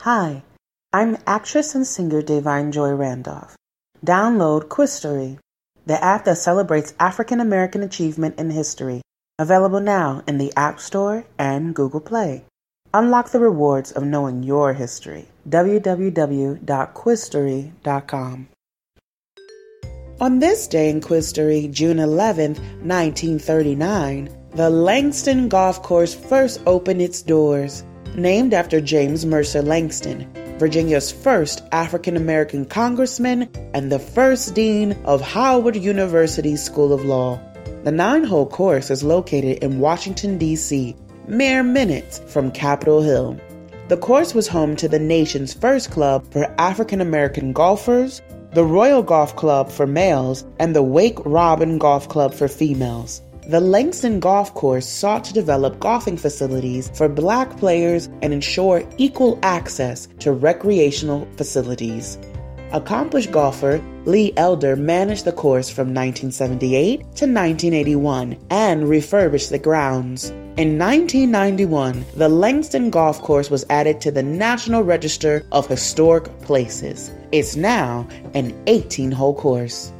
Hi, I'm actress and singer Da'Vine Joy Randolph. Download Quistory, the app that celebrates African American achievement in history. Available now in the App Store and Google Play. Unlock the rewards of knowing your history. www.quistory.com. On this day in Quistory, June 11th, 1939, the Langston Golf Course first opened its doors. Named after James Mercer Langston, Virginia's first African American congressman and the first dean of Howard University School of Law. The nine hole course is located in Washington, D.C., mere minutes from Capitol Hill. The course was home to the nation's first club for African American golfers, the Royal Golf Club for males, and the Wake Robin Golf Club for females. The Langston Golf Course sought to develop golfing facilities for black players and ensure equal access to recreational facilities. Accomplished golfer Lee Elder managed the course from 1978 to 1981 and refurbished the grounds. In 1991, the Langston Golf Course was added to the National Register of Historic Places. It's now an 18 hole course.